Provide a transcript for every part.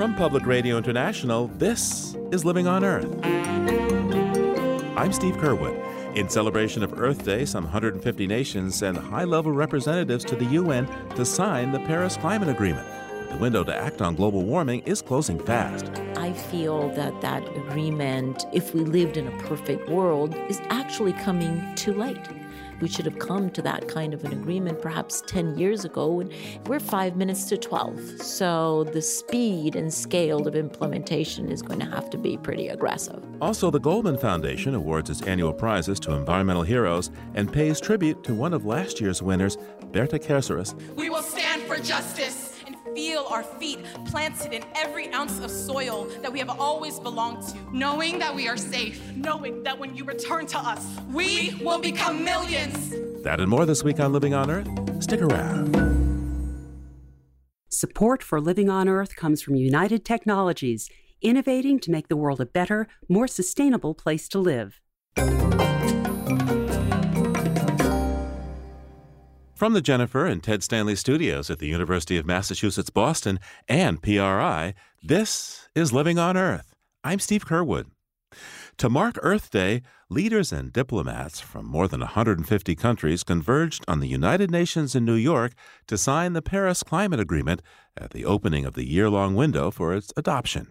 From Public Radio International, this is Living on Earth. I'm Steve Curwood. In celebration of Earth Day, some 150 nations sent high level representatives to the UN to sign the Paris Climate Agreement. The window to act on global warming is closing fast. I feel that that agreement, if we lived in a perfect world, is actually coming too late. We should have come to that kind of an agreement perhaps 10 years ago. And we're five minutes to 12. So the speed and scale of implementation is going to have to be pretty aggressive. Also, the Goldman Foundation awards its annual prizes to environmental heroes and pays tribute to one of last year's winners, Berta Cáceres. We will stand for justice feel our feet planted in every ounce of soil that we have always belonged to. Knowing that we are safe. Knowing that when you return to us, we will become millions. That and more this week on Living on Earth. Stick around. Support for Living on Earth comes from United Technologies, innovating to make the world a better, more sustainable place to live. From the Jennifer and Ted Stanley studios at the University of Massachusetts Boston and PRI, this is Living on Earth. I'm Steve Curwood. To mark Earth Day, leaders and diplomats from more than 150 countries converged on the United Nations in New York to sign the Paris Climate Agreement at the opening of the year long window for its adoption.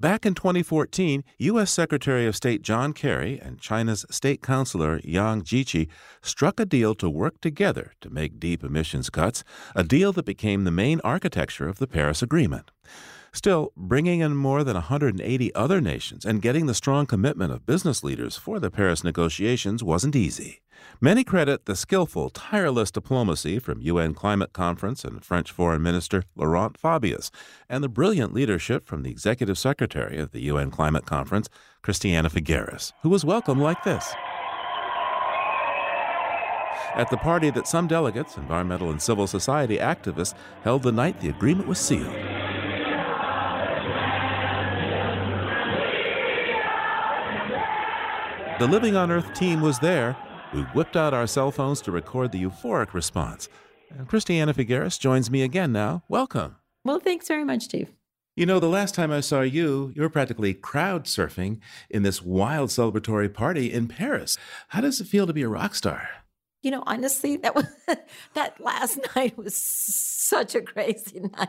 Back in 2014, U.S. Secretary of State John Kerry and China's State Councilor Yang Jiechi struck a deal to work together to make deep emissions cuts, a deal that became the main architecture of the Paris Agreement. Still, bringing in more than 180 other nations and getting the strong commitment of business leaders for the Paris negotiations wasn't easy. Many credit the skillful, tireless diplomacy from UN Climate Conference and French Foreign Minister Laurent Fabius, and the brilliant leadership from the Executive Secretary of the UN Climate Conference, Christiana Figueres, who was welcomed like this. At the party that some delegates, environmental and civil society activists, held the night the agreement was sealed. The Living on Earth team was there. We whipped out our cell phones to record the euphoric response. And Christiana Figueres joins me again now. Welcome. Well, thanks very much, Steve. You know, the last time I saw you, you were practically crowd surfing in this wild celebratory party in Paris. How does it feel to be a rock star? You know, honestly, that was that last night was such a crazy night.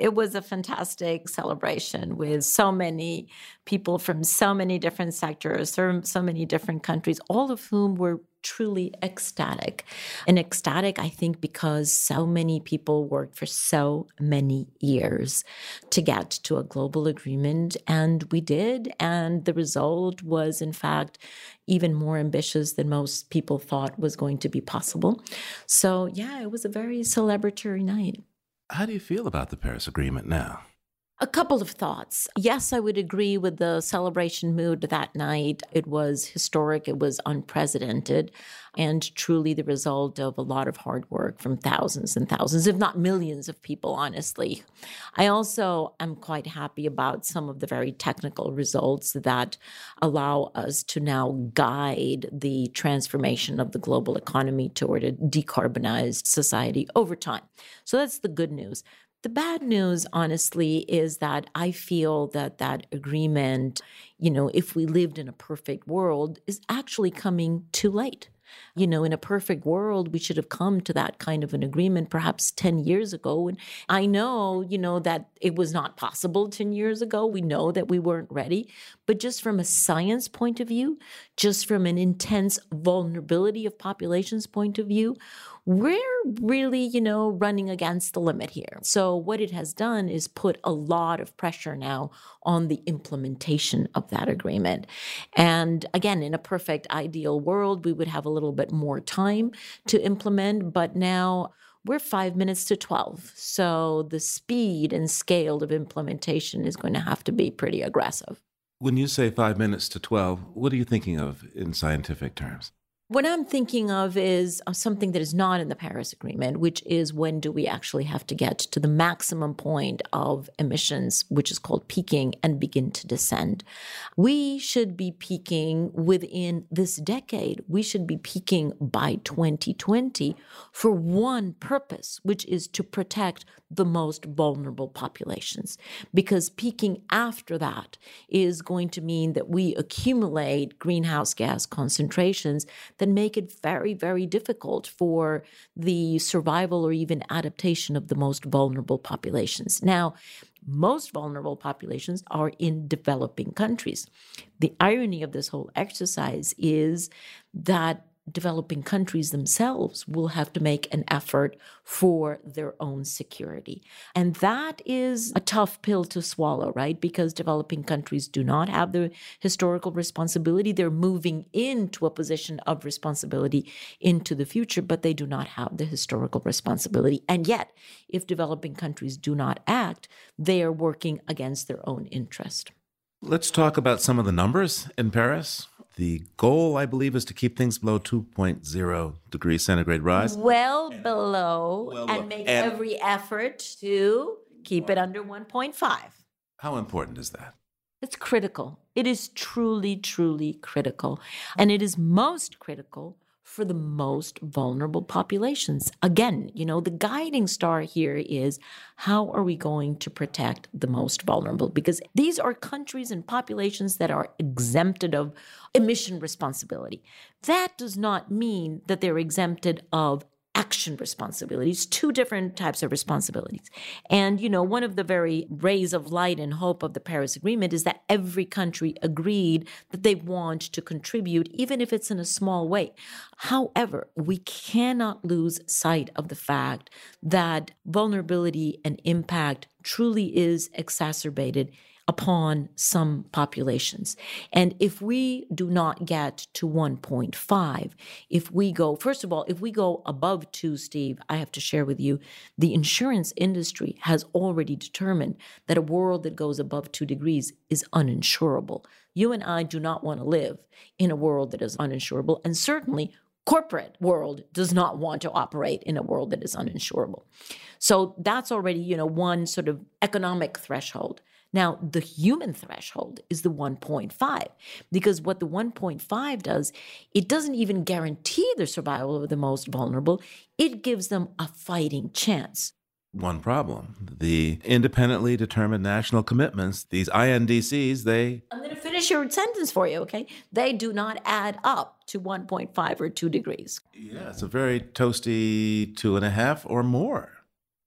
It was a fantastic celebration with so many people from so many different sectors, from so many different countries, all of whom were truly ecstatic. And ecstatic, I think, because so many people worked for so many years to get to a global agreement. And we did. And the result was, in fact, even more ambitious than most people thought was going to be possible. So, yeah, it was a very celebratory night. How do you feel about the Paris Agreement now? A couple of thoughts. Yes, I would agree with the celebration mood that night. It was historic, it was unprecedented, and truly the result of a lot of hard work from thousands and thousands, if not millions of people, honestly. I also am quite happy about some of the very technical results that allow us to now guide the transformation of the global economy toward a decarbonized society over time. So that's the good news. The bad news, honestly, is that I feel that that agreement, you know, if we lived in a perfect world, is actually coming too late. You know, in a perfect world, we should have come to that kind of an agreement perhaps 10 years ago. And I know, you know, that it was not possible 10 years ago. We know that we weren't ready. But just from a science point of view, just from an intense vulnerability of populations point of view, we're really, you know, running against the limit here. So, what it has done is put a lot of pressure now on the implementation of that agreement. And again, in a perfect ideal world, we would have a little bit more time to implement, but now we're five minutes to 12. So, the speed and scale of implementation is going to have to be pretty aggressive. When you say five minutes to 12, what are you thinking of in scientific terms? What I'm thinking of is uh, something that is not in the Paris Agreement, which is when do we actually have to get to the maximum point of emissions, which is called peaking, and begin to descend. We should be peaking within this decade. We should be peaking by 2020 for one purpose, which is to protect the most vulnerable populations. Because peaking after that is going to mean that we accumulate greenhouse gas concentrations that make it very, very difficult for the survival or even adaptation of the most vulnerable populations. Now, most vulnerable populations are in developing countries. The irony of this whole exercise is that developing countries themselves will have to make an effort for their own security. And that is a tough pill to swallow, right? Because developing countries do not have the historical responsibility. They're moving into a position of responsibility into the future, but they do not have the historical responsibility. And yet, if developing countries do not act, they are working against their own interest. Let's talk about some of the numbers in Paris. The goal, I believe, is to keep things below 2.0 degrees centigrade rise. Well below, Well and make And- every effort to keep it under 1.5. How important is that? It's critical. It is truly, truly critical. And it is most critical for the most vulnerable populations. Again, you know, the guiding star here is how are we going to protect the most vulnerable? Because these are countries and populations that are exempted of emission responsibility. That does not mean that they're exempted of action responsibilities, two different types of responsibilities. And, you know, one of the very rays of light and hope of the Paris Agreement is that every country agreed that they want to contribute, even if it's in a small way. However, we cannot lose sight of the fact that vulnerability and impact truly is exacerbated upon some populations. And if we do not get to 1.5, if we go, first of all, if we go above 2, Steve, I have to share with you, the insurance industry has already determined that a world that goes above 2 degrees is uninsurable. You and I do not want to live in a world that is uninsurable, and certainly corporate world does not want to operate in a world that is uninsurable. So that's already, you know, one sort of economic threshold. Now, the human threshold is the 1.5, because what the 1.5 does, it doesn't even guarantee the survival of the most vulnerable, it gives them a fighting chance. One problem the independently determined national commitments, these INDCs, they I'm going to finish your sentence for you, okay? They do not add up to 1.5 or 2 degrees. Yeah, it's a very toasty two and a half or more.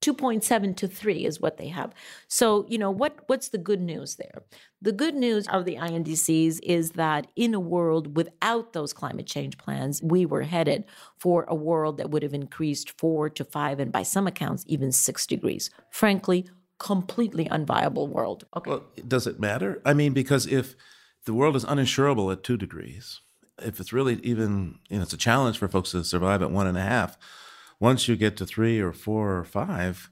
2.7 to 3 is what they have. So, you know, what what's the good news there? The good news of the INDCs is that in a world without those climate change plans, we were headed for a world that would have increased 4 to 5 and by some accounts even 6 degrees. Frankly, completely unviable world. Okay. Well, does it matter? I mean, because if the world is uninsurable at two degrees, if it's really even, you know, it's a challenge for folks to survive at one and a half. Once you get to three or four or five,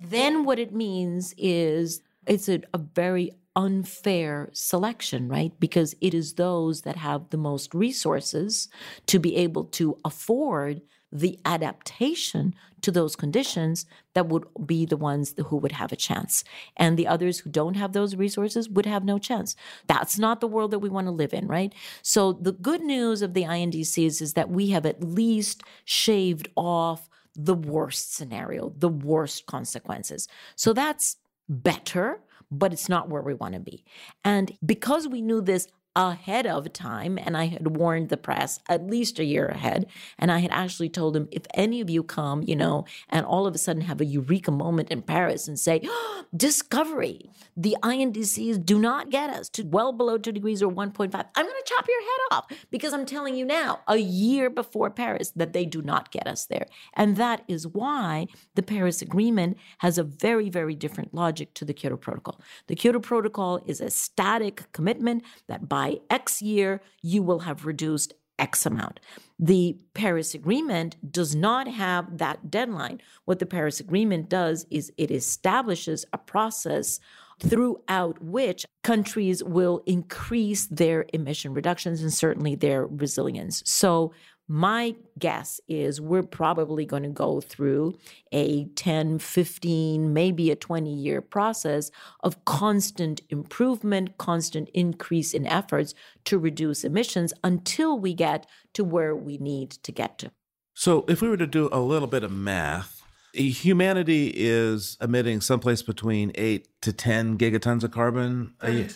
then what it means is it's a, a very unfair selection, right? Because it is those that have the most resources to be able to afford the adaptation to those conditions that would be the ones who would have a chance. And the others who don't have those resources would have no chance. That's not the world that we want to live in, right? So the good news of the INDCs is that we have at least shaved off the worst scenario, the worst consequences. So that's better, but it's not where we want to be. And because we knew this ahead of time, and I had warned the press at least a year ahead, and I had actually told them if any of you come, you know, and all of a sudden have a eureka moment in Paris and say, oh, discovery, the INDCs do not get us to well below two degrees or 1.5, I'm going to chop your head off because I'm telling you now, a year before Paris, that they do not get us there. And that is why the Paris Agreement has a very, very different logic to the Kyoto Protocol. The Kyoto Protocol is a static commitment that by X year, you will have reduced X amount. The Paris Agreement does not have that deadline. What the Paris Agreement does is it establishes a process throughout which countries will increase their emission reductions and certainly their resilience. So My guess is we're probably going to go through a 10, 15, maybe a 20 year process of constant improvement, constant increase in efforts to reduce emissions until we get to where we need to get to. So, if we were to do a little bit of math, humanity is emitting someplace between 8 to 10 gigatons of carbon a year.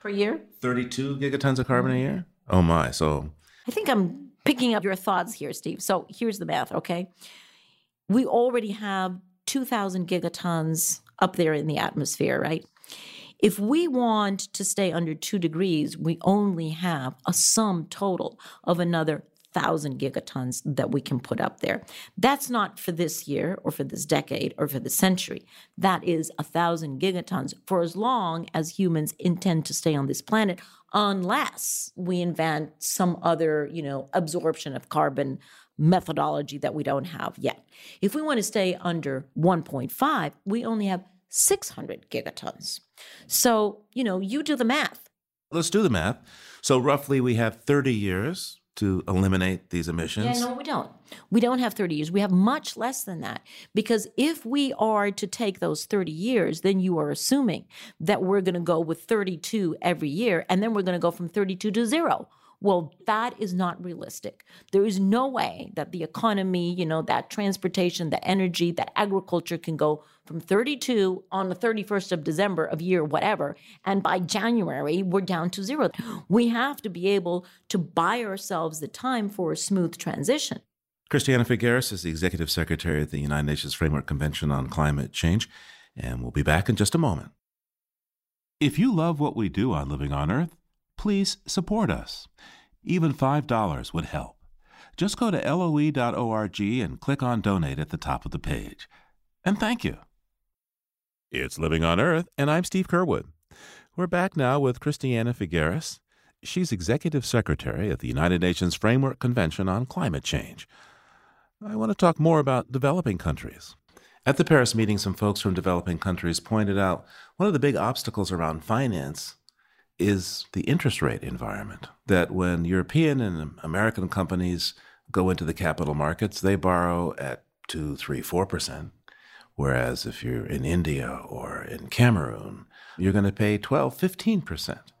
per year? 32 gigatons of carbon a mm-hmm. year? Oh my. So, I think I'm picking up your thoughts here, Steve. So here's the math, okay? We already have 2,000 gigatons up there in the atmosphere, right? If we want to stay under two degrees, we only have a sum total of another thousand gigatons that we can put up there. That's not for this year or for this decade or for the century. That is a thousand gigatons for as long as humans intend to stay on this planet unless we invent some other, you know, absorption of carbon methodology that we don't have yet. If we want to stay under 1.5, we only have 600 gigatons. So, you know, you do the math. Let's do the math. So, roughly, we have 30 years to eliminate these emissions? Yeah, no, we don't. We don't have 30 years. We have much less than that. Because if we are to take those 30 years, then you are assuming that we're going to go with 32 every year, and then we're going to go from 32 to zero. Well, that is not realistic. There is no way that the economy, you know, that transportation, that energy, that agriculture can go from 32 on the 31st of December of year whatever, and by January, we're down to zero. We have to be able to buy ourselves the time for a smooth transition. Christiana Figueres is the Executive Secretary of the United Nations Framework Convention on Climate Change, and we'll be back in just a moment. If you love what we do on Living on Earth, please support us. Even $5 would help. Just go to loe.org and click on Donate at the top of the page. And thank you. It's Living on Earth, and I'm Steve Curwood. We're back now with Christiana Figueres. She's Executive Secretary of the United Nations Framework Convention on Climate Change. I want to talk more about developing countries. At the Paris meeting, some folks from developing countries pointed out one of the big obstacles around finance is the interest rate environment. That when European and American companies go into the capital markets, they borrow at two, three, four percent. Whereas if you're in India or in Cameroon, you're going to pay 12, 15 percent.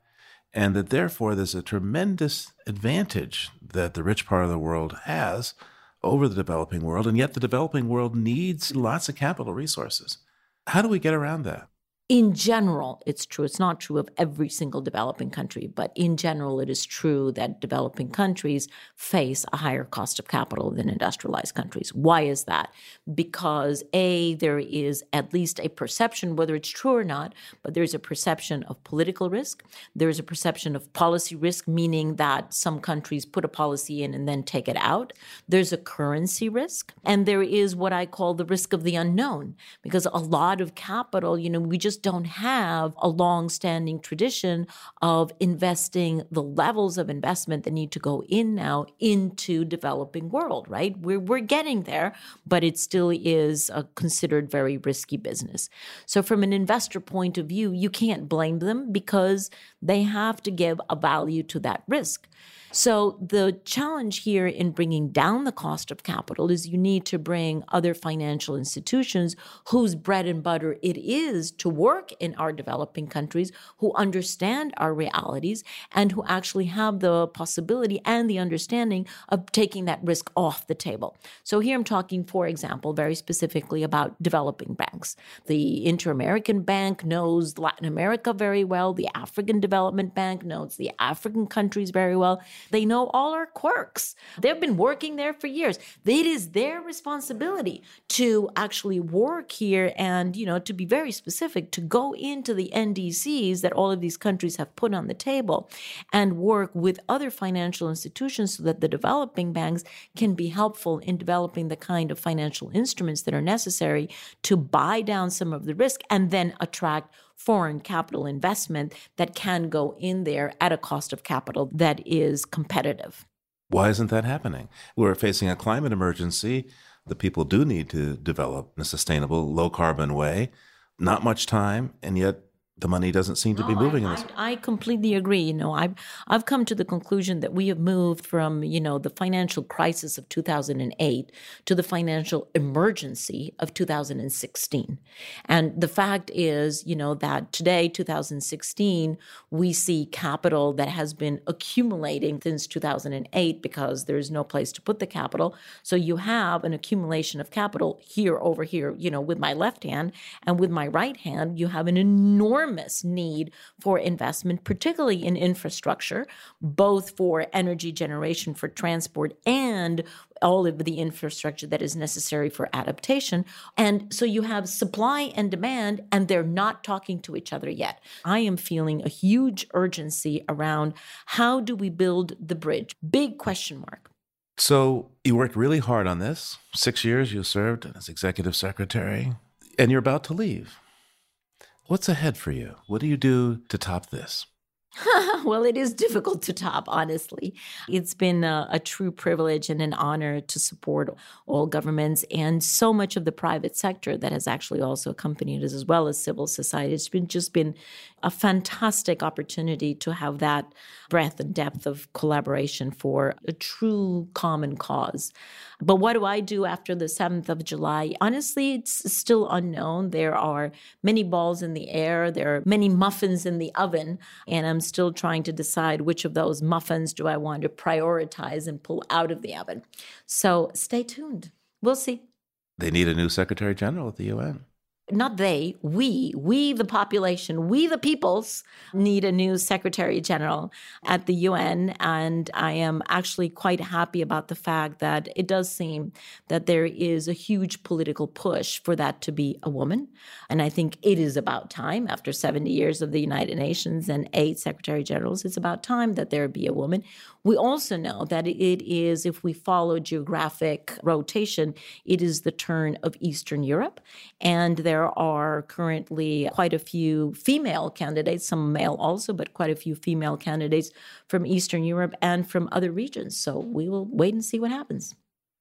And that therefore there's a tremendous advantage that the rich part of the world has over the developing world. And yet the developing world needs lots of capital resources. How do we get around that? In general, it's true. It's not true of every single developing country, but in general, it is true that developing countries face a higher cost of capital than industrialized countries. Why is that? Because A, there is at least a perception, whether it's true or not, but there's a perception of political risk. There's a perception of policy risk, meaning that some countries put a policy in and then take it out. There's a currency risk. And there is what I call the risk of the unknown, because a lot of capital, you know, we just don't have a long-standing tradition of investing the levels of investment that need to go in now into developing world, right? We're, we're getting there, but it still is a considered very risky business. So from an investor point of view, you can't blame them because they have to give a value to that risk. So the challenge here in bringing down the cost of capital is you need to bring other financial institutions whose bread and butter it is to work in our developing countries, who understand our realities and who actually have the possibility and the understanding of taking that risk off the table. So here I'm talking, for example, very specifically about developing banks. The Inter-American Bank knows Latin America very well. The African Development Bank knows the African countries very well. They know all our quirks. They've been working there for years. It is their responsibility to actually work here and, you know, to be very specific, to go into the NDCs that all of these countries have put on the table and work with other financial institutions so that the developing banks can be helpful in developing the kind of financial instruments that are necessary to buy down some of the risk and then attract foreign capital investment that can go in there at a cost of capital that is competitive. Why isn't that happening? We're facing a climate emergency. The people do need to develop in a sustainable, low carbon way. Not much time, and yet the money doesn't seem to be moving I, in this. I, I completely agree. You know, I've I've come to the conclusion that we have moved from you know the financial crisis of 2008 to the financial emergency of 2016, and the fact is, you know, that today, 2016, we see capital that has been accumulating since 2008 because there's no place to put the capital. So you have an accumulation of capital here over here. You know, with my left hand and with my right hand, you have an enormous enormous need for investment, particularly in infrastructure, both for energy generation, for transport, and all of the infrastructure that is necessary for adaptation. And so you have supply and demand, and they're not talking to each other yet. I am feeling a huge urgency around how do we build the bridge? Big question mark. So you worked really hard on this. Six years you served as executive secretary, and you're about to leave. What's ahead for you? What do you do to top this? well, it is difficult to top, honestly. It's been a, a, true privilege and an honor to support all governments and so much of the private sector that has actually also accompanied us, as well as civil society. It's been just been a fantastic opportunity to have that breadth and depth of collaboration for a true common cause. But what do I do after the 7th of July? Honestly, it's still unknown. There are many balls in the air, there are many muffins in the oven, and I'm still trying to decide which of those muffins do I want to prioritize and pull out of the oven. So stay tuned. We'll see. They need a new Secretary General at the UN not they, we, we the population, we the peoples need a new secretary general at the UN. And I am actually quite happy about the fact that it does seem that there is a huge political push for that to be a woman. And I think it is about time, after 70 years of the United Nations and eight secretary generals, it's about time that there be a woman. We also know that it is, if we follow geographic rotation, it is the turn of Eastern Europe. And there are currently quite a few female candidates, some male also, but quite a few female candidates from Eastern Europe and from other regions. So we will wait and see what happens.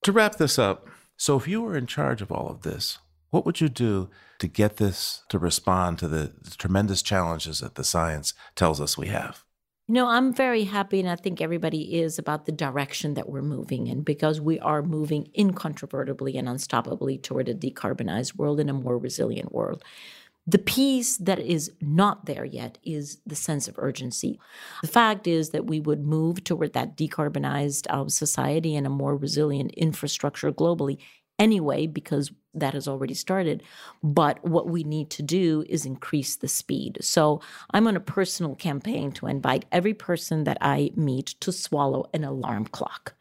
To wrap this up, so if you were in charge of all of this, what would you do to get this to respond to the tremendous challenges that the science tells us we have? You know, I'm very happy, and I think everybody is about the direction that we're moving in because we are moving incontrovertibly and unstoppably toward a decarbonized world and a more resilient world. The piece that is not there yet is the sense of urgency. The fact is that we would move toward that decarbonized uh, society and a more resilient infrastructure globally anyway because that has already started. But what we need to do is increase the speed. So I'm on a personal campaign to invite every person that I meet to swallow an alarm clock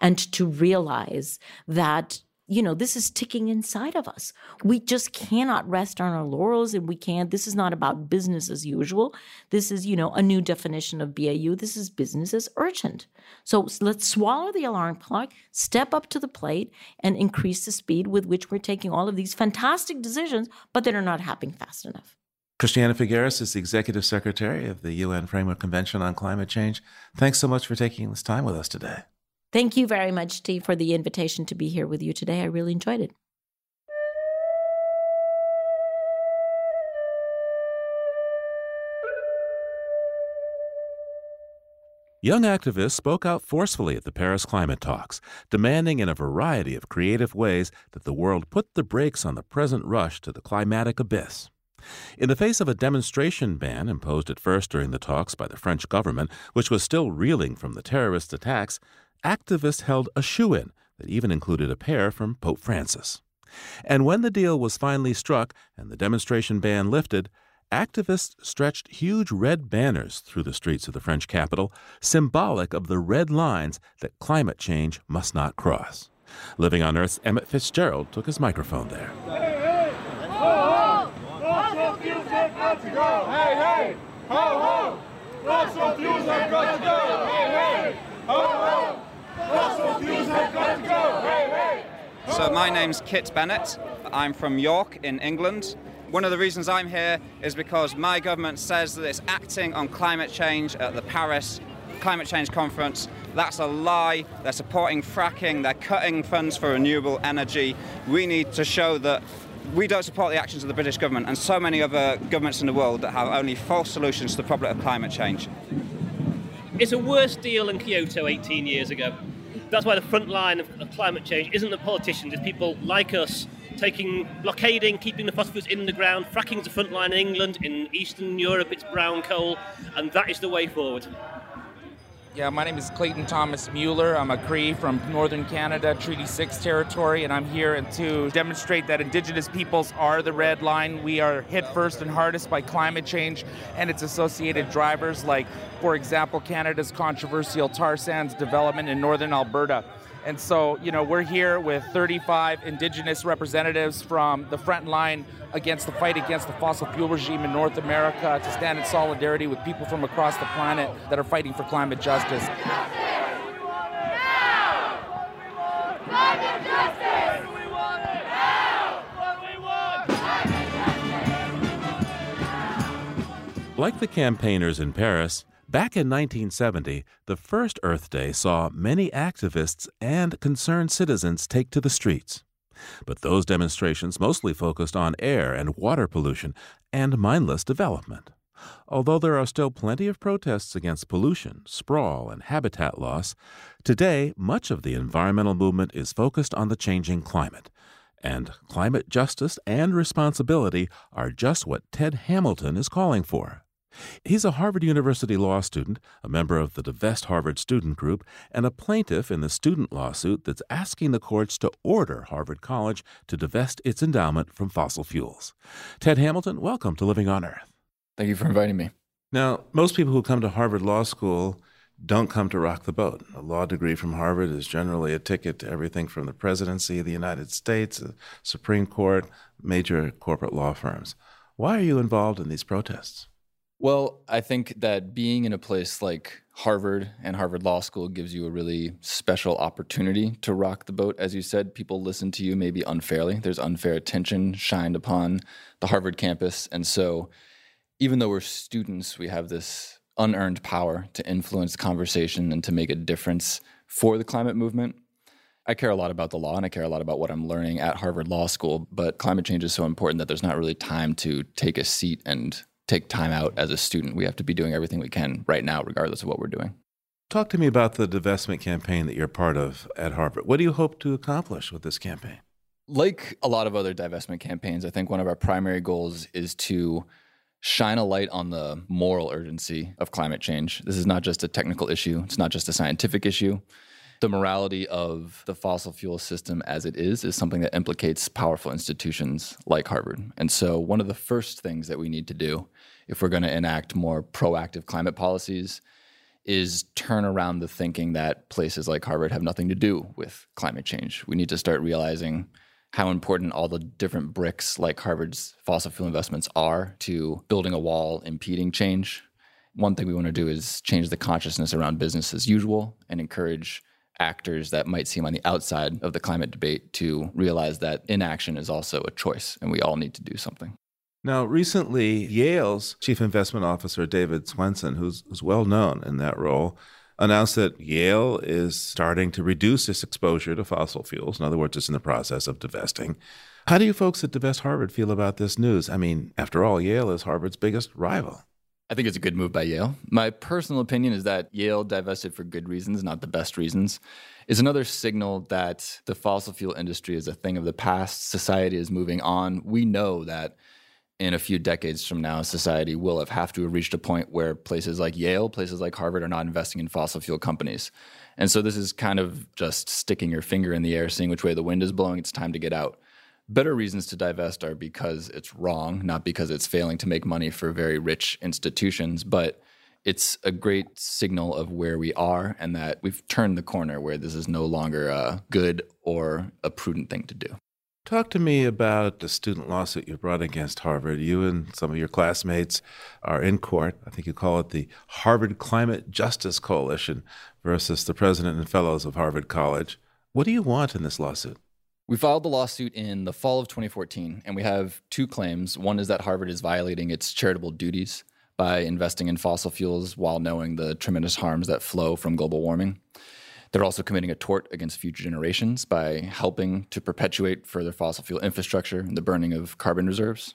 and to realize that you know, this is ticking inside of us. We just cannot rest on our laurels and we can't. This is not about business as usual. This is, you know, a new definition of BAU. This is business as urgent. So let's swallow the alarm clock, step up to the plate, and increase the speed with which we're taking all of these fantastic decisions, but that are not happening fast enough. Christiana Figueres is the Executive Secretary of the UN Framework Convention on Climate Change. Thanks so much for taking this time with us today. Thank you very much, Steve, for the invitation to be here with you today. I really enjoyed it. Young activists spoke out forcefully at the Paris climate talks, demanding in a variety of creative ways that the world put the brakes on the present rush to the climatic abyss. In the face of a demonstration ban imposed at first during the talks by the French government, which was still reeling from the terrorist attacks, activists held a shoe in that even included a pair from Pope Francis. And when the deal was finally struck and the demonstration ban lifted, activists stretched huge red banners through the streets of the French capital, symbolic of the red lines that climate change must not cross. Living on Earth's Emmett Fitzgerald took his microphone there. Hey, hey! Ho, ho! Fossil fuels have got to go! Hey, hey! Ho, ho! So my name's Kit Bennett. I'm from York in England. One of the reasons I'm here is because my government says that it's acting on climate change at the Paris Climate Change Conference. That's a lie. They're supporting fracking. They're cutting funds for renewable energy. We need to show that We don't support the actions of the British government and so many other governments in the world that have only false solutions to the problem of climate change. It's a worse deal than Kyoto 18 years ago. That's why the front line of, of climate change isn't the politicians, it's people like us taking blockading, keeping the fuels in the ground. Fracking is the front line in England. In Eastern Europe, it's brown coal, and that is the way forward. Yeah, my name is Clayton Thomas Mueller. I'm a Cree from Northern Canada, Treaty 6 territory, and I'm here to demonstrate that Indigenous peoples are the red line. We are hit first and hardest by climate change and its associated drivers, like, for example, Canada's controversial tar sands development in northern Alberta. And so, you know, we're here with 35 Indigenous representatives from the front line against the fight against the fossil fuel regime in North America to stand in solidarity with people from across the planet that are fighting for climate justice. Like the campaigners in Paris, back in 1970, the first Earth Day saw many activists and concerned citizens take to the streets. But those demonstrations mostly focused on air and water pollution and mindless development. Although there are still plenty of protests against pollution, sprawl, and habitat loss, today much of the environmental movement is focused on the changing climate. And climate justice and responsibility are just what Ted Hamilton is calling for. He's a Harvard University law student, a member of the Divest Harvard Student Group, and a plaintiff in the student lawsuit that's asking the courts to order Harvard College to divest its endowment from fossil fuels. Ted Hamilton, welcome to Living on Earth. Thank you for inviting me. Now, most people who come to Harvard Law School don't come to rock the boat. A law degree from Harvard is generally a ticket to everything from the presidency of the United States, the Supreme Court, major corporate law firms. Why are you involved in these protests? Well, I think that being in a place like Harvard and Harvard Law School gives you a really special opportunity to rock the boat. As you said, people listen to you maybe unfairly. There's unfair attention shined upon the Harvard campus. And so, even though we're students, we have this unearned power to influence conversation and to make a difference for the climate movement. I care a lot about the law and I care a lot about what I'm learning at Harvard Law School, but climate change is so important that there's not really time to take a seat and take time out as a student. We have to be doing everything we can right now, regardless of what we're doing. Talk to me about the divestment campaign that you're part of at Harvard. What do you hope to accomplish with this campaign? Like a lot of other divestment campaigns, I think one of our primary goals is to shine a light on the moral urgency of climate change. This is not just a technical issue, it's not just a scientific issue. The morality of the fossil fuel system as it is is something that implicates powerful institutions like Harvard. And so, one of the first things that we need to do if we're going to enact more proactive climate policies is turn around the thinking that places like Harvard have nothing to do with climate change. We need to start realizing how important all the different bricks like Harvard's fossil fuel investments are to building a wall impeding change. One thing we want to do is change the consciousness around business as usual and encourage actors that might seem on the outside of the climate debate to realize that inaction is also a choice and we all need to do something. Now, recently, Yale's chief investment officer, David Swensen, who's, who's well known in that role, announced that Yale is starting to reduce its exposure to fossil fuels. In other words, it's in the process of divesting. How do you folks at Divest Harvard feel about this news? I mean, after all, Yale is Harvard's biggest rival. I think it's a good move by Yale. My personal opinion is that Yale divested for good reasons, not the best reasons. Is another signal that the fossil fuel industry is a thing of the past. Society is moving on. We know that in a few decades from now, society will have, have to have reached a point where places like Yale, places like Harvard are not investing in fossil fuel companies. And so this is kind of just sticking your finger in the air, seeing which way the wind is blowing. It's time to get out. Better reasons to divest are because it's wrong, not because it's failing to make money for very rich institutions, but it's a great signal of where we are and that we've turned the corner where this is no longer a good or a prudent thing to do. Talk to me about the student lawsuit you brought against Harvard. You and some of your classmates are in court. I think you call it the Harvard Climate Justice Coalition versus the president and fellows of Harvard College. What do you want in this lawsuit? We filed the lawsuit in the fall of 2014, and we have two claims. One is that Harvard is violating its charitable duties by investing in fossil fuels while knowing the tremendous harms that flow from global warming. They're also committing a tort against future generations by helping to perpetuate further fossil fuel infrastructure and the burning of carbon reserves.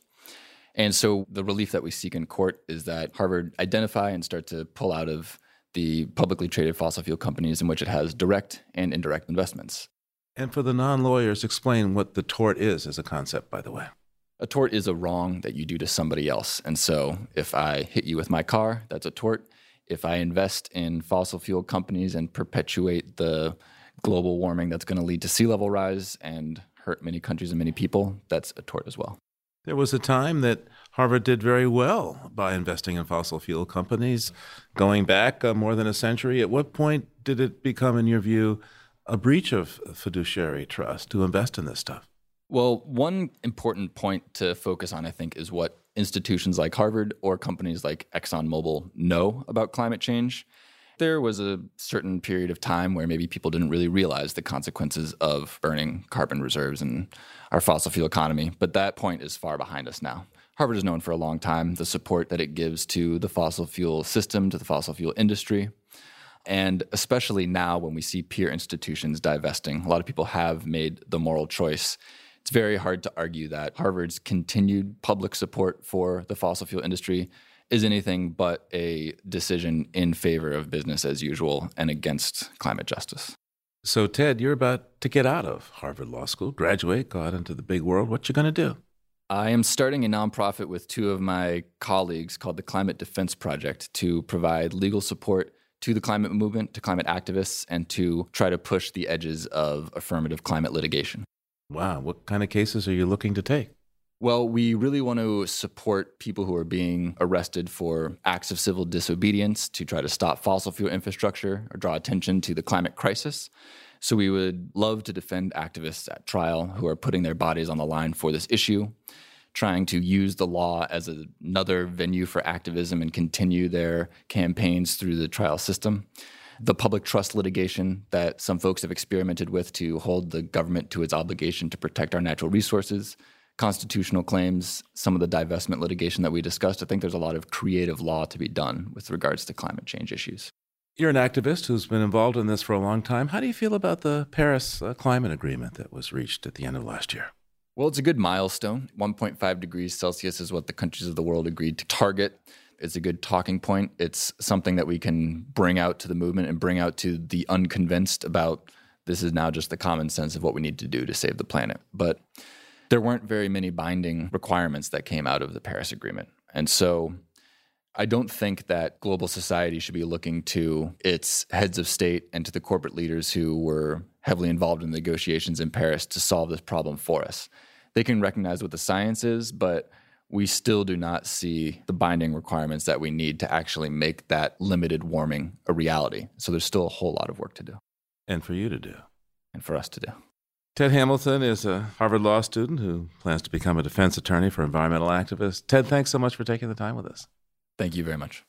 And so the relief that we seek in court is that Harvard identify and start to pull out of the publicly traded fossil fuel companies in which it has direct and indirect investments. And for the non lawyers, explain what the tort is as a concept, by the way. A tort is a wrong that you do to somebody else. And so if I hit you with my car, that's a tort. If I invest in fossil fuel companies and perpetuate the global warming that's going to lead to sea level rise and hurt many countries and many people, that's a tort as well. There was a time that Harvard did very well by investing in fossil fuel companies going back uh, more than a century. At what point did it become, in your view, a breach of fiduciary trust to invest in this stuff? Well, one important point to focus on, I think, is what institutions like Harvard or companies like ExxonMobil know about climate change. There was a certain period of time where maybe people didn't really realize the consequences of burning carbon reserves and our fossil fuel economy, but that point is far behind us now. Harvard is known for a long time the support that it gives to the fossil fuel system, to the fossil fuel industry. And especially now when we see peer institutions divesting, a lot of people have made the moral choice. It's very hard to argue that Harvard's continued public support for the fossil fuel industry is anything but a decision in favor of business as usual and against climate justice. So, Ted, you're about to get out of Harvard Law School, graduate, go out into the big world. What you going to do? I am starting a nonprofit with two of my colleagues called the Climate Defense Project to provide legal support to the climate movement, to climate activists, and to try to push the edges of affirmative climate litigation. Wow. What kind of cases are you looking to take? Well, we really want to support people who are being arrested for acts of civil disobedience to try to stop fossil fuel infrastructure or draw attention to the climate crisis. So we would love to defend activists at trial who are putting their bodies on the line for this issue, trying to use the law as another venue for activism and continue their campaigns through the trial system. The public trust litigation that some folks have experimented with to hold the government to its obligation to protect our natural resources constitutional claims, some of the divestment litigation that we discussed, I think there's a lot of creative law to be done with regards to climate change issues. You're an activist who's been involved in this for a long time. How do you feel about the Paris uh, Climate Agreement that was reached at the end of last year? Well, it's a good milestone. 1.5 degrees Celsius is what the countries of the world agreed to target. It's a good talking point. It's something that we can bring out to the movement and bring out to the unconvinced about this is now just the common sense of what we need to do to save the planet. But there weren't very many binding requirements that came out of the Paris Agreement. And so I don't think that global society should be looking to its heads of state and to the corporate leaders who were heavily involved in the negotiations in Paris to solve this problem for us. They can recognize what the science is, but we still do not see the binding requirements that we need to actually make that limited warming a reality. So there's still a whole lot of work to do. And for you to do. And for us to do. Ted Hamilton is a Harvard Law student who plans to become a defense attorney for environmental activists. Ted, thanks so much for taking the time with us. Thank you very much.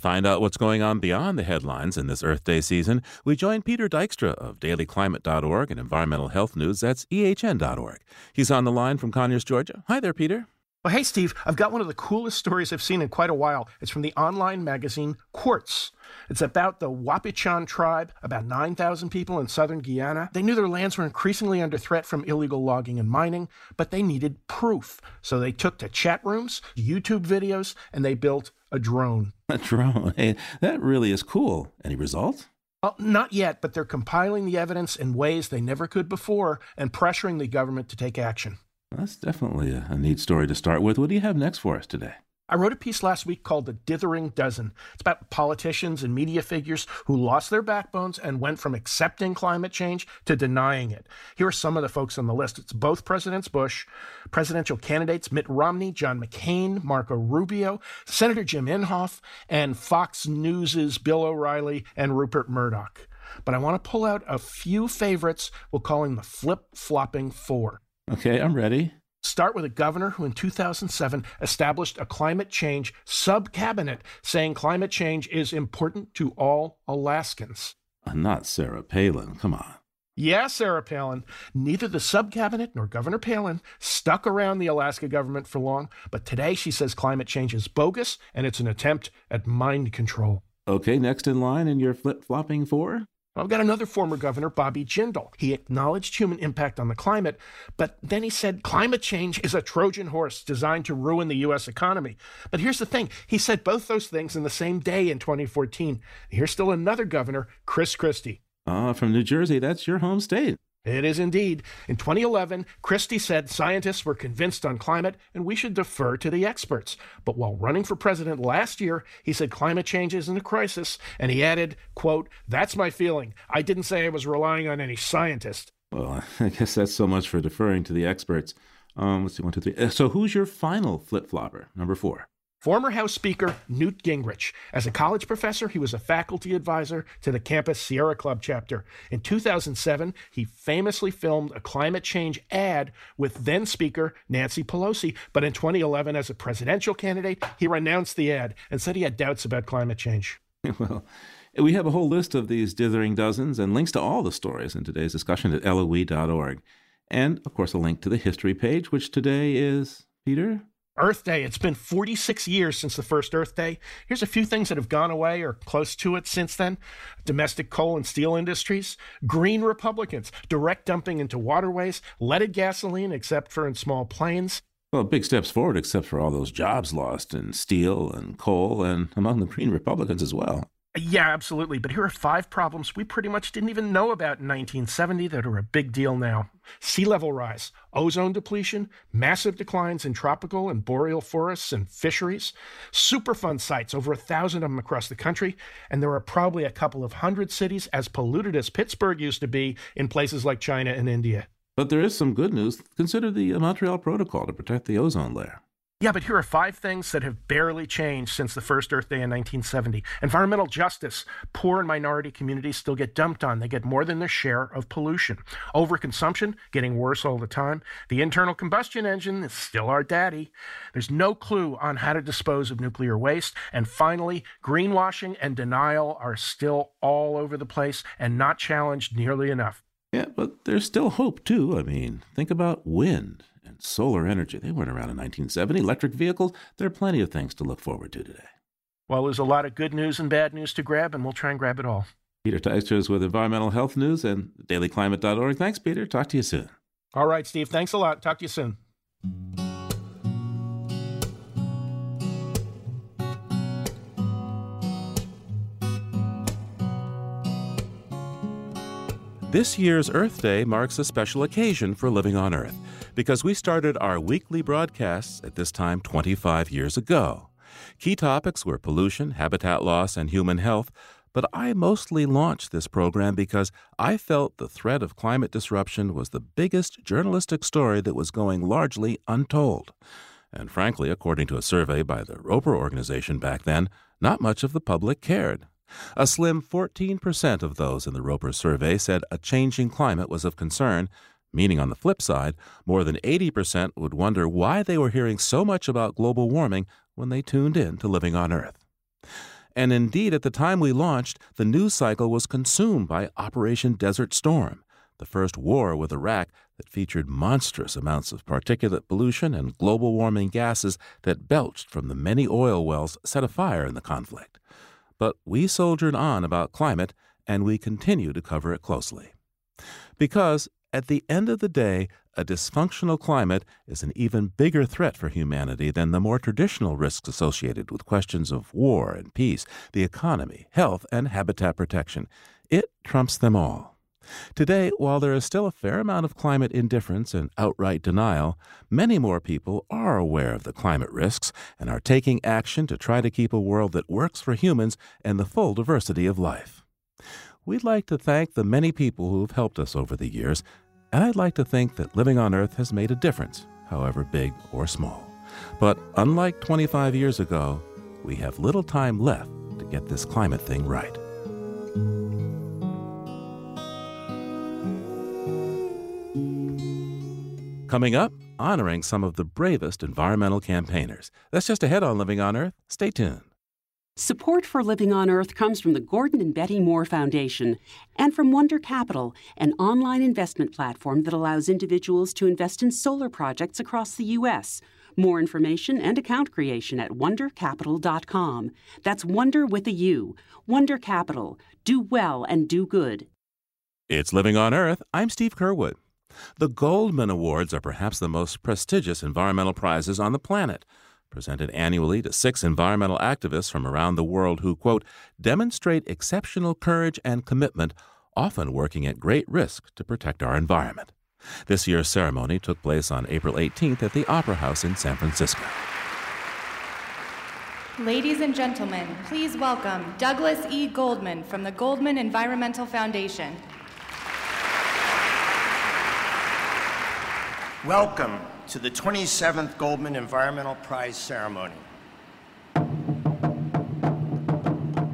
To find out what's going on beyond the headlines in this Earth Day season, we join Peter Dykstra of dailyclimate.org and environmental health news. That's ehn.org. He's on the line from Conyers, Georgia. Hi there, Peter. Well, hey, Steve, I've got one of the coolest stories I've seen in quite a while. It's from the online magazine Quartz. It's about the Wapichan tribe, about 9,000 people in southern Guyana. They knew their lands were increasingly under threat from illegal logging and mining, but they needed proof. So they took to chat rooms, YouTube videos, and they built a drone. A drone? Hey, that really is cool. Any results? Well, not yet, but they're compiling the evidence in ways they never could before and pressuring the government to take action. That's definitely a, neat story to start with. What do you have next for us today? I wrote a piece last week called The Dithering Dozen. It's about politicians and media figures who lost their backbones and went from accepting climate change to denying it. Here are some of the folks on the list. It's both Presidents Bush, presidential candidates Mitt Romney, John McCain, Marco Rubio, Senator Jim Inhofe, and Fox News's Bill O'Reilly and Rupert Murdoch. But I want to pull out a few favorites. We'll call them the flip flopping four. Okay, I'm ready. Start with a governor who in 2007 established a climate change sub cabinet saying climate change is important to all Alaskans. Uh, not Sarah Palin. Come on. Yeah, Sarah Palin. Neither the subcabinet nor Governor Palin stuck around the Alaska government for long, but today she says climate change is bogus and it's an attempt at mind control. Okay, next in line in your flip flopping four? I've got another former governor, Bobby Jindal. He acknowledged human impact on the climate, but then he said climate change is a Trojan horse designed to ruin the U.S. economy. But here's the thing he said both those things in the same day in 2014. Here's still another governor, Chris Christie. Ah, from New Jersey. That's your home state. It is indeed. In 2011, Christie said scientists were convinced on climate and we should defer to the experts. But while running for president last year, he said climate change isn't a crisis, and he added, quote, That's my feeling. I didn't say I was relying on any scientist. Well, I guess that's so much for deferring to the experts. Um, let's see, one, two, three. Uh, so who's your final flip flopper? Number four. Former House Speaker Newt Gingrich. As a college professor, he was a faculty advisor to the campus Sierra Club chapter. In 2007, he famously filmed a climate change ad with then Speaker Nancy Pelosi. But in 2011, as a presidential candidate, he renounced the ad and said he had doubts about climate change. Well, we have a whole list of these dithering dozens and links to all the stories in today's discussion at loe.org. And, of course, a link to the history page, which today is, Peter? Earth Day. It's been 46 years since the first Earth Day. Here's a few things that have gone away or close to it since then domestic coal and steel industries, green Republicans, direct dumping into waterways, leaded gasoline, except for in small planes. Well, big steps forward, except for all those jobs lost in steel and coal and among the Green Republicans as well. Yeah, absolutely. But here are five problems we pretty much didn't even know about in 1970 that are a big deal now sea level rise, ozone depletion, massive declines in tropical and boreal forests and fisheries, Superfund sites, over a thousand of them across the country, and there are probably a couple of hundred cities as polluted as Pittsburgh used to be in places like China and India. But there is some good news. Consider the Montreal Protocol to protect the ozone layer. Yeah, but here are five things that have barely changed since the first Earth Day in 1970. Environmental justice. Poor and minority communities still get dumped on. They get more than their share of pollution. Overconsumption, getting worse all the time. The internal combustion engine is still our daddy. There's no clue on how to dispose of nuclear waste. And finally, greenwashing and denial are still all over the place and not challenged nearly enough. Yeah, but there's still hope, too. I mean, think about wind and solar energy. They weren't around in 1970. Electric vehicles, there are plenty of things to look forward to today. Well, there's a lot of good news and bad news to grab, and we'll try and grab it all. Peter Dykstra with Environmental Health News and dailyclimate.org. Thanks, Peter. Talk to you soon. All right, Steve. Thanks a lot. Talk to you soon. This year's Earth Day marks a special occasion for living on Earth because we started our weekly broadcasts at this time 25 years ago. Key topics were pollution, habitat loss, and human health, but I mostly launched this program because I felt the threat of climate disruption was the biggest journalistic story that was going largely untold. And frankly, according to a survey by the Roper Organization back then, not much of the public cared. A slim 14% of those in the Roper survey said a changing climate was of concern, meaning on the flip side, more than 80% would wonder why they were hearing so much about global warming when they tuned in to Living on Earth. And indeed, at the time we launched, the news cycle was consumed by Operation Desert Storm, the first war with Iraq that featured monstrous amounts of particulate pollution and global warming gases that belched from the many oil wells set afire in the conflict. But we soldiered on about climate, and we continue to cover it closely. Because, at the end of the day, a dysfunctional climate is an even bigger threat for humanity than the more traditional risks associated with questions of war and peace, the economy, health, and habitat protection. It trumps them all. Today, while there is still a fair amount of climate indifference and outright denial, many more people are aware of the climate risks and are taking action to try to keep a world that works for humans and the full diversity of life. We'd like to thank the many people who have helped us over the years, and I'd like to think that living on Earth has made a difference, however big or small. But unlike 25 years ago, we have little time left to get this climate thing right. Coming up, honoring some of the bravest environmental campaigners. That's just ahead on Living on Earth. Stay tuned. Support for Living on Earth comes from the Gordon and Betty Moore Foundation and from Wonder Capital, an online investment platform that allows individuals to invest in solar projects across the U.S. More information and account creation at wondercapital.com. That's Wonder with a U. Wonder Capital. Do well and do good. It's Living on Earth. I'm Steve Curwood. The Goldman Awards are perhaps the most prestigious environmental prizes on the planet presented annually to six environmental activists from around the world who, quote, demonstrate exceptional courage and commitment, often working at great risk to protect our environment. This year's ceremony took place on April 18th at the Opera House in San Francisco. Ladies and gentlemen, please welcome Douglas E. Goldman from the Goldman Environmental Foundation. Welcome to the 27th Goldman Environmental Prize ceremony.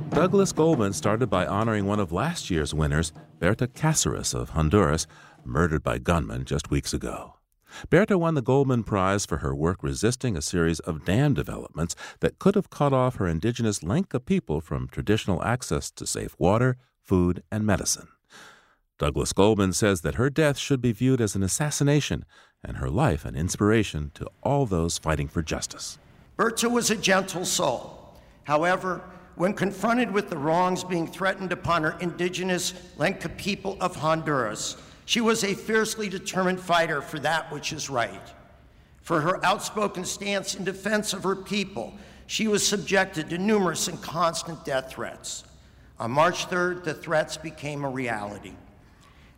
Douglas Goldman started by honoring one of last year's winners, Berta Cáceres of Honduras, murdered by gunmen just weeks ago. Berta won the Goldman Prize for her work resisting a series of dam developments that could have cut off her indigenous Lenca people from traditional access to safe water, food, and medicine. Douglas Goldman says that her death should be viewed as an assassination and her life an inspiration to all those fighting for justice. Berta was a gentle soul. However, when confronted with the wrongs being threatened upon her indigenous Lenca people of Honduras, she was a fiercely determined fighter for that which is right. For her outspoken stance in defense of her people, she was subjected to numerous and constant death threats. On March 3rd, the threats became a reality.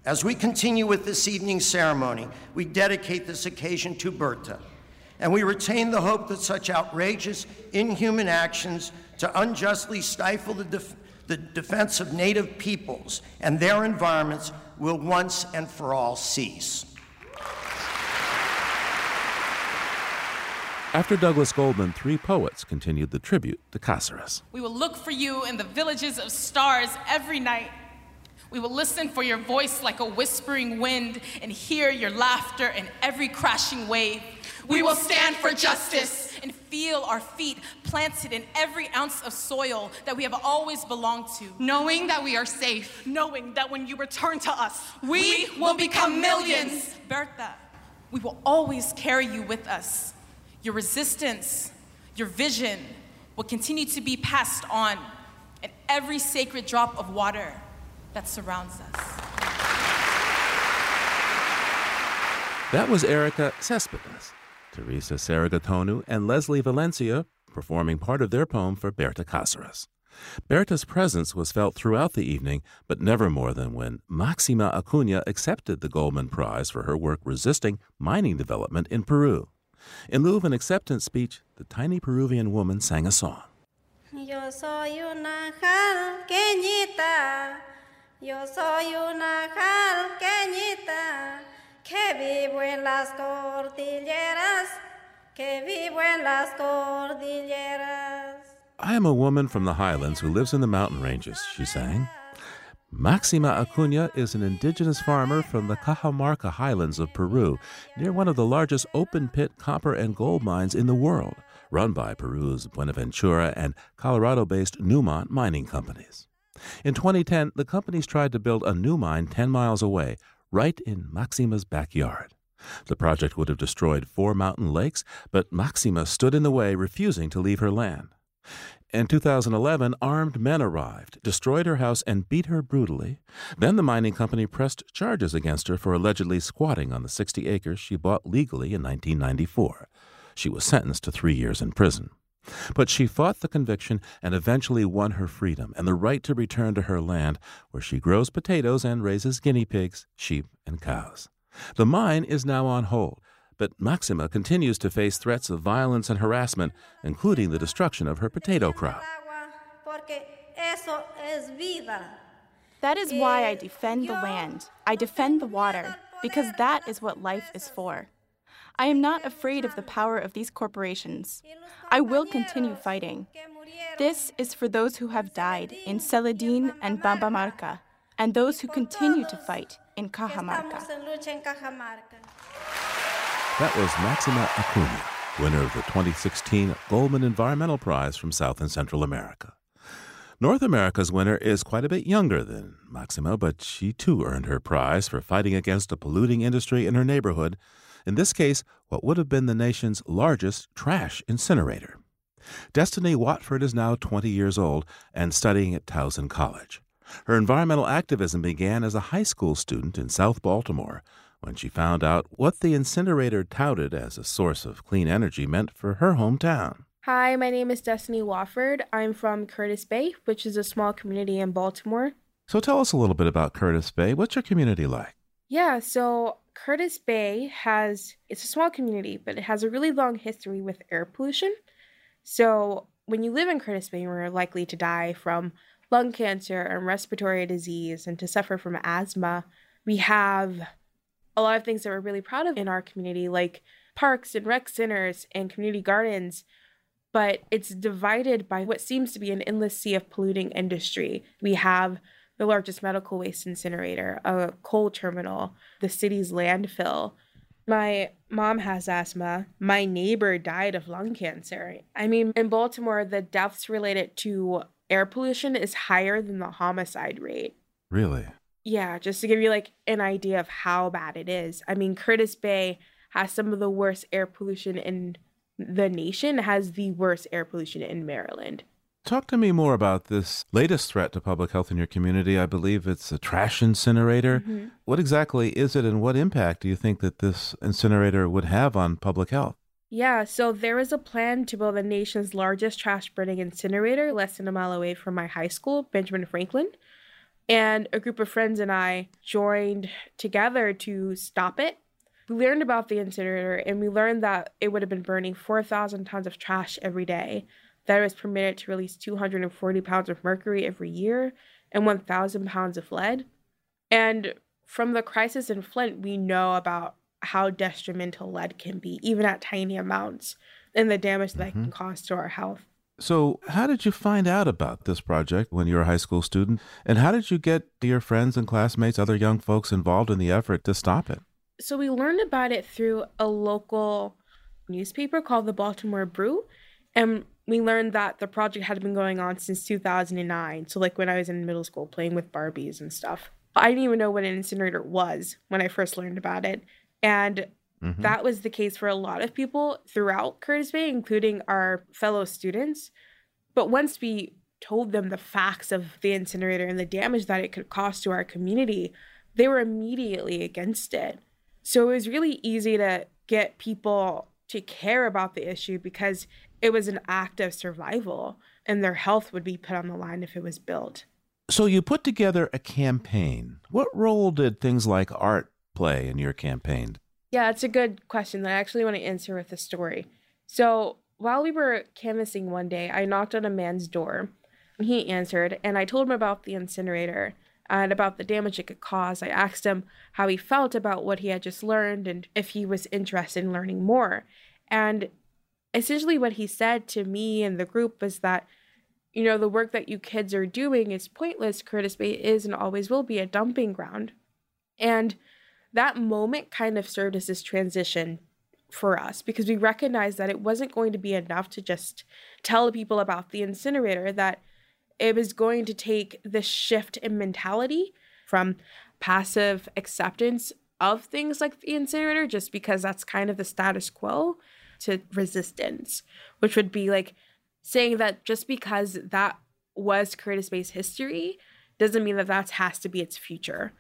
As we continue with this evening's ceremony, we dedicate this occasion to Berta, and we retain the hope that such outrageous, inhuman actions to unjustly stifle the, def- the defense of Native peoples and their environments will once and for all cease. After Douglas Goldman, three poets continued the tribute to Cáceres. We will look for you in the villages of stars every night we will listen for your voice like a whispering wind and hear your laughter in every crashing wave. We will stand for justice and feel our feet planted in every ounce of soil that we have always belonged to. Knowing that we are safe. Knowing that when you return to us, we, will become millions. Berta, we will always carry you with us. Your resistance, your vision will continue to be passed on, and every sacred drop of water that surrounds us. That was Erica Cespedes, Teresa Saragatonu, and Leslie Valencia performing part of their poem for Berta Cáceres. Berta's presence was felt throughout the evening, but never more than when Maxima Acuna accepted the Goldman Prize for her work resisting mining development in Peru. In lieu of an acceptance speech, the tiny Peruvian woman sang a song. Yo soy una Yo soy una jalqueñita que vivo en las cordilleras, que vivo en las cordilleras. I am a woman from the highlands who lives in the mountain ranges, she sang. Maxima Acuna is an indigenous farmer from the Cajamarca highlands of Peru, near one of the largest open pit copper and gold mines in the world, run by Peru's Buenaventura and Colorado based Newmont mining companies. In 2010, the companies tried to build a new mine 10 miles away, right in Maxima's backyard. The project would have destroyed four mountain lakes, but Maxima stood in the way, refusing to leave her land. In 2011, armed men arrived, destroyed her house, and beat her brutally. Then the mining company pressed charges against her for allegedly squatting on the 60 acres she bought legally in 1994. She was sentenced to three years in prison. But she fought the conviction and eventually won her freedom and the right to return to her land, where she grows potatoes and raises guinea pigs, sheep, and cows. The mine is now on hold, but Maxima continues to face threats of violence and harassment, including the destruction of her potato crop. That is why I defend the land. I defend the water, because that is what life is for. I am not afraid of the power of these corporations. I will continue fighting. This is for those who have died in Celedín and Bambamarca, and those who continue to fight in Cajamarca. That was Maxima Acuna, winner of the 2016 Goldman Environmental Prize from South and Central America. North America's winner is quite a bit younger than Maxima, but she too earned her prize for fighting against a polluting industry in her neighborhood. In this case, what would have been the nation's largest trash incinerator. Destiny Watford is now 20 years old and studying at Towson College. Her environmental activism began as a high school student in South Baltimore when she found out what the incinerator touted as a source of clean energy meant for her hometown. Hi, my name is Destiny Watford. I'm from Curtis Bay, which is a small community in Baltimore. So tell us a little bit about Curtis Bay. What's your community like? Yeah, so Curtis Bay has it's a small community, but it has a really long history with air pollution. So when you live in Curtis Bay, you're likely to die from lung cancer and respiratory disease and to suffer from asthma. We have a lot of things that we're really proud of in our community, like parks and rec centers and community gardens, but it's divided by what seems to be an endless sea of polluting industry. We have the largest medical waste incinerator, a coal terminal, the city's landfill. My mom has asthma. My neighbor died of lung cancer. I mean, in Baltimore, the deaths related to air pollution is higher than the homicide rate. Really? Yeah, just to give you like an idea of how bad it is. I mean, Curtis Bay has some of the worst air pollution in the nation, has the worst air pollution in Maryland. Talk to me more about this latest threat to public health in your community. I believe it's a trash incinerator. Mm-hmm. What exactly is it, and what impact do you think that this incinerator would have on public health? Yeah, so there is a plan to build the nation's largest trash burning incinerator less than a mile away from my high school, Benjamin Franklin. And a group of friends and I joined together to stop it. We learned about the incinerator and we learned that it would have been burning 4,000 tons of trash every day, that it was permitted to release 240 pounds of mercury every year and 1,000 pounds of lead. And from the crisis in Flint, we know about how detrimental lead can be, even at tiny amounts, and the damage that mm-hmm. can cause to our health. So, how did you find out about this project when you were a high school student? And how did you get your friends and classmates, other young folks involved in the effort to stop it? So, we learned about it through a local newspaper called the Baltimore Brew. And we learned that the project had been going on since 2009. So, like when I was in middle school playing with Barbies and stuff. I didn't even know what an incinerator was when I first learned about it. And mm-hmm. that was the case for a lot of people throughout Curtis Bay, including our fellow students. But once we told them the facts of the incinerator and the damage that it could cause to our community, they were immediately against it. So it was really easy to get people to care about the issue because it was an act of survival and their health would be put on the line if it was built. So you put together a campaign. What role did things like art play in your campaign? Yeah, it's a good question that I actually want to answer with a story. So, while we were canvassing one day, I knocked on a man's door. And he answered, and I told him about the incinerator and about the damage it could cause. I asked him how he felt about what he had just learned and if he was interested in learning more. And essentially, what he said to me and the group was that, you know, the work that you kids are doing is pointless. Curtis Bay is and always will be a dumping ground. And that moment kind of served as this transition for us because we recognized that it wasn't going to be enough to just tell people about the incinerator, that it was going to take this shift in mentality from passive acceptance of things like the incinerator, just because that's kind of the status quo, to resistance, which would be like saying that just because that was Curtis Bay's history doesn't mean that that has to be its future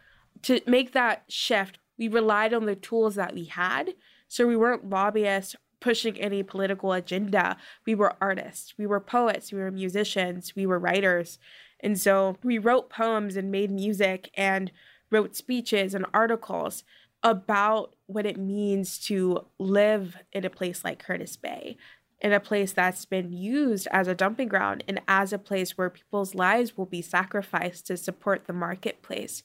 to make that shift, we relied on the tools that we had. So we weren't lobbyists pushing any political agenda. We were artists, we were poets, we were musicians, we were writers. And so we wrote poems and made music and wrote speeches and articles about what it means to live in a place like Curtis Bay, in a place that's been used as a dumping ground and as a place where people's lives will be sacrificed to support the marketplace.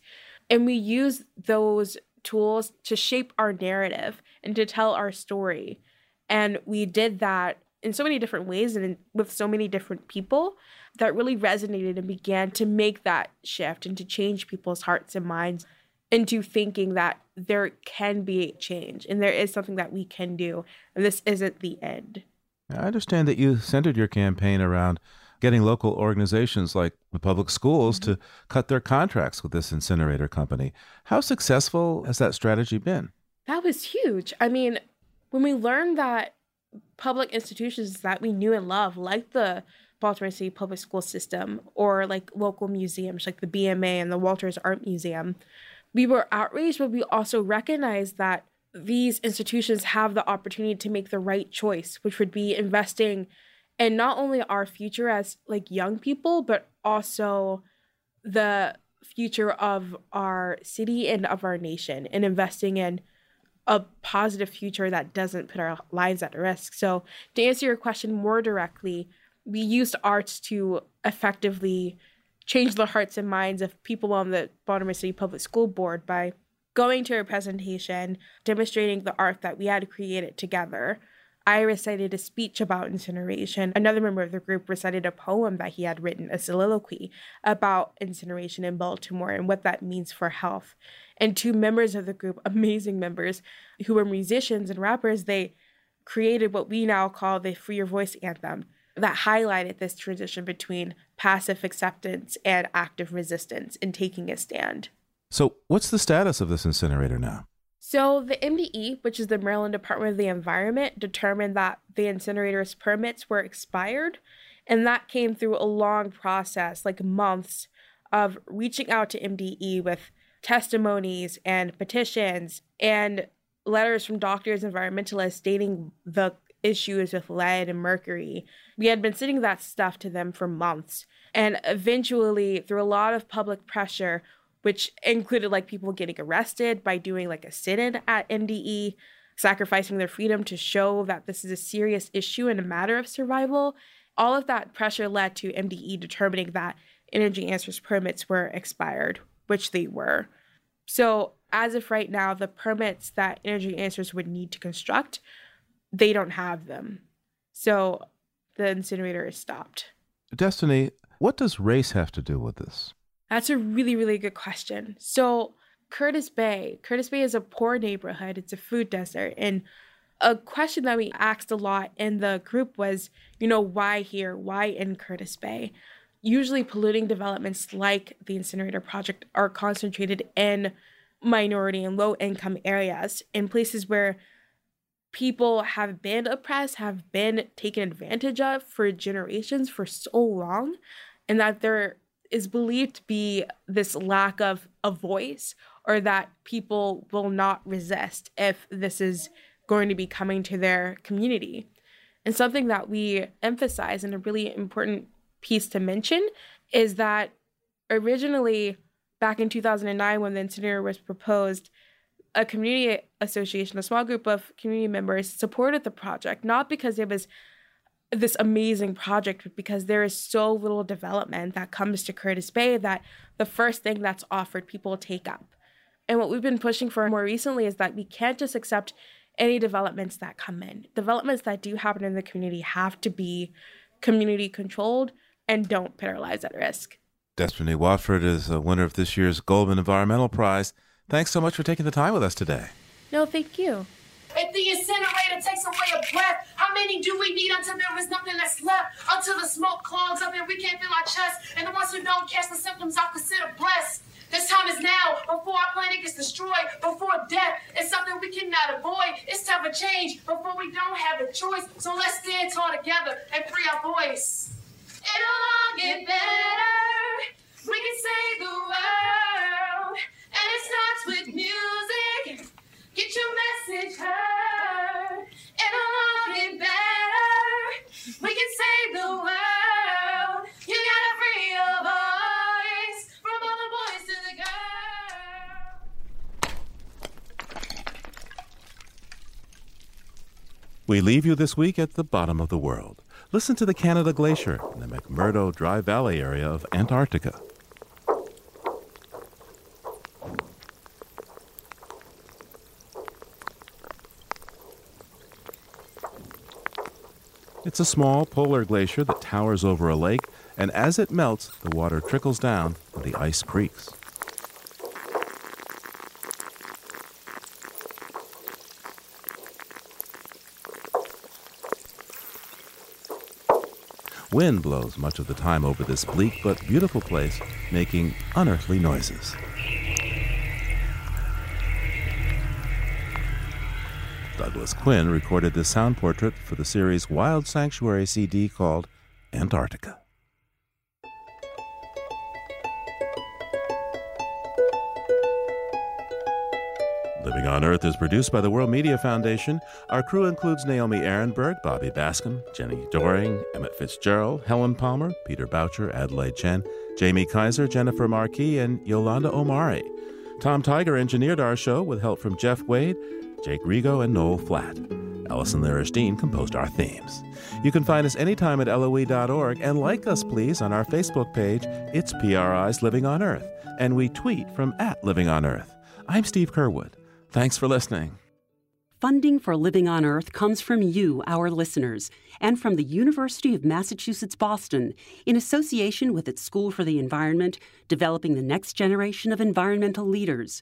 And we use those tools to shape our narrative and to tell our story. And we did that in so many different ways and with so many different people that really resonated and began to make that shift and to change people's hearts and minds into thinking that there can be change and there is something that we can do and this isn't the end. I understand that you centered your campaign around getting local organizations like the public schools to mm-hmm. cut their contracts with this incinerator company. How successful has that strategy been? That was huge. I mean, when we learned that public institutions that we knew and loved, like the Baltimore City Public School System or like local museums like the BMA and the Walters Art Museum, we were outraged, but we also recognized that these institutions have the opportunity to make the right choice, which would be investing in not only our future as like young people, but also the future of our city and of our nation and investing in a positive future that doesn't put our lives at risk. So, to answer your question more directly, we used arts to effectively change the hearts and minds of people on the Baltimore City Public School Board by going to a presentation, demonstrating the art that we had created together. I recited a speech about incineration. Another member of the group recited a poem that he had written, a soliloquy about incineration in Baltimore and what that means for health. And two members of the group, amazing members, who were musicians and rappers, they created what we now call the Free Your Voice anthem that highlighted this transition between passive acceptance and active resistance in taking a stand. So, what's the status of this incinerator now? So, the MDE, which is the Maryland Department of the Environment, determined that the incinerator's permits were expired. And that came through a long process, like months, of reaching out to MDE with testimonies and petitions and letters from doctors, environmentalists stating the issues with lead and mercury. We had been sending that stuff to them for months. And eventually, through a lot of public pressure, which included like people getting arrested by doing like a sit in at MDE, sacrificing their freedom to show that this is a serious issue and a matter of survival, all of that pressure led to MDE determining that Energy Answers permits were expired, which they were. So, as of right now, the permits that Energy Answers would need to construct they don't have them. So the incinerator is stopped. Destiny, what does race have to do with this? That's a really, really good question. So, Curtis Bay, Curtis Bay is a poor neighborhood, it's a food desert. And a question that we asked a lot in the group was, you know, why here? Why in Curtis Bay? Usually, polluting developments like the incinerator project are concentrated in minority and low income areas, in places where people have been oppressed, have been taken advantage of for generations for so long, and that there is believed to be this lack of a voice or that people will not resist if this is going to be coming to their community. And something that we emphasize and a really important piece to mention is that originally back in 2009 when the incinerator was proposed a community association, a small group of community members supported the project, not because it was this amazing project, but because there is so little development that comes to Curtis Bay that the first thing that's offered, people take up. And what we've been pushing for more recently is that we can't just accept any developments that come in. Developments that do happen in the community have to be community controlled and don't put our lives at risk. Destiny Watford is a winner of this year's Goldman Environmental Prize. Thanks so much for taking the time with us today. No, thank you. If the incinerator takes away a breath, how many do we need until there is nothing that's left? Until the smoke clogs up and we can't feel our chest. And the ones who don't catch the symptoms I consider blessed. This time is now, before our planet gets destroyed, before death is something we cannot avoid. It's time for change before we don't have a choice. So let's stand tall together and free our voice. It'll all get better. We can save the world. And it starts with music. Get your message heard. Better. We can save the world. You gotta free voice. From all the boys to the. We leave you this week at the bottom of the world. Listen to the Canada Glacier in the McMurdo Dry Valley area of Antarctica. It's a small polar glacier that towers over a lake, and as it melts, the water trickles down and the ice creaks. Wind blows much of the time over this bleak but beautiful place, making unearthly noises. Douglas Quinn recorded this sound portrait for the series Wild Sanctuary CD called Antarctica. Living on Earth is produced by the World Media Foundation. Our crew includes Naomi Arenberg, Bobby Bascom, Jenny Doring, Emmett Fitzgerald, Helen Palmer, Peter Boucher, Adelaide Chen, Jamie Kaiser, Jennifer Marquis, and Yolanda Omari. Tom Tiger engineered our show with help from Jeff Wade, Jake Rigo, and Noel Flatt. Allison Lirish composed our themes. You can find us anytime at LOE.org and like us, please, on our Facebook page. It's PRI's Living on Earth, and we tweet from at Living on Earth. I'm Steve Curwood. Thanks for listening. Funding for Living on Earth comes from you, our listeners, and from the University of Massachusetts Boston, in association with its School for the Environment, developing the next generation of environmental leaders,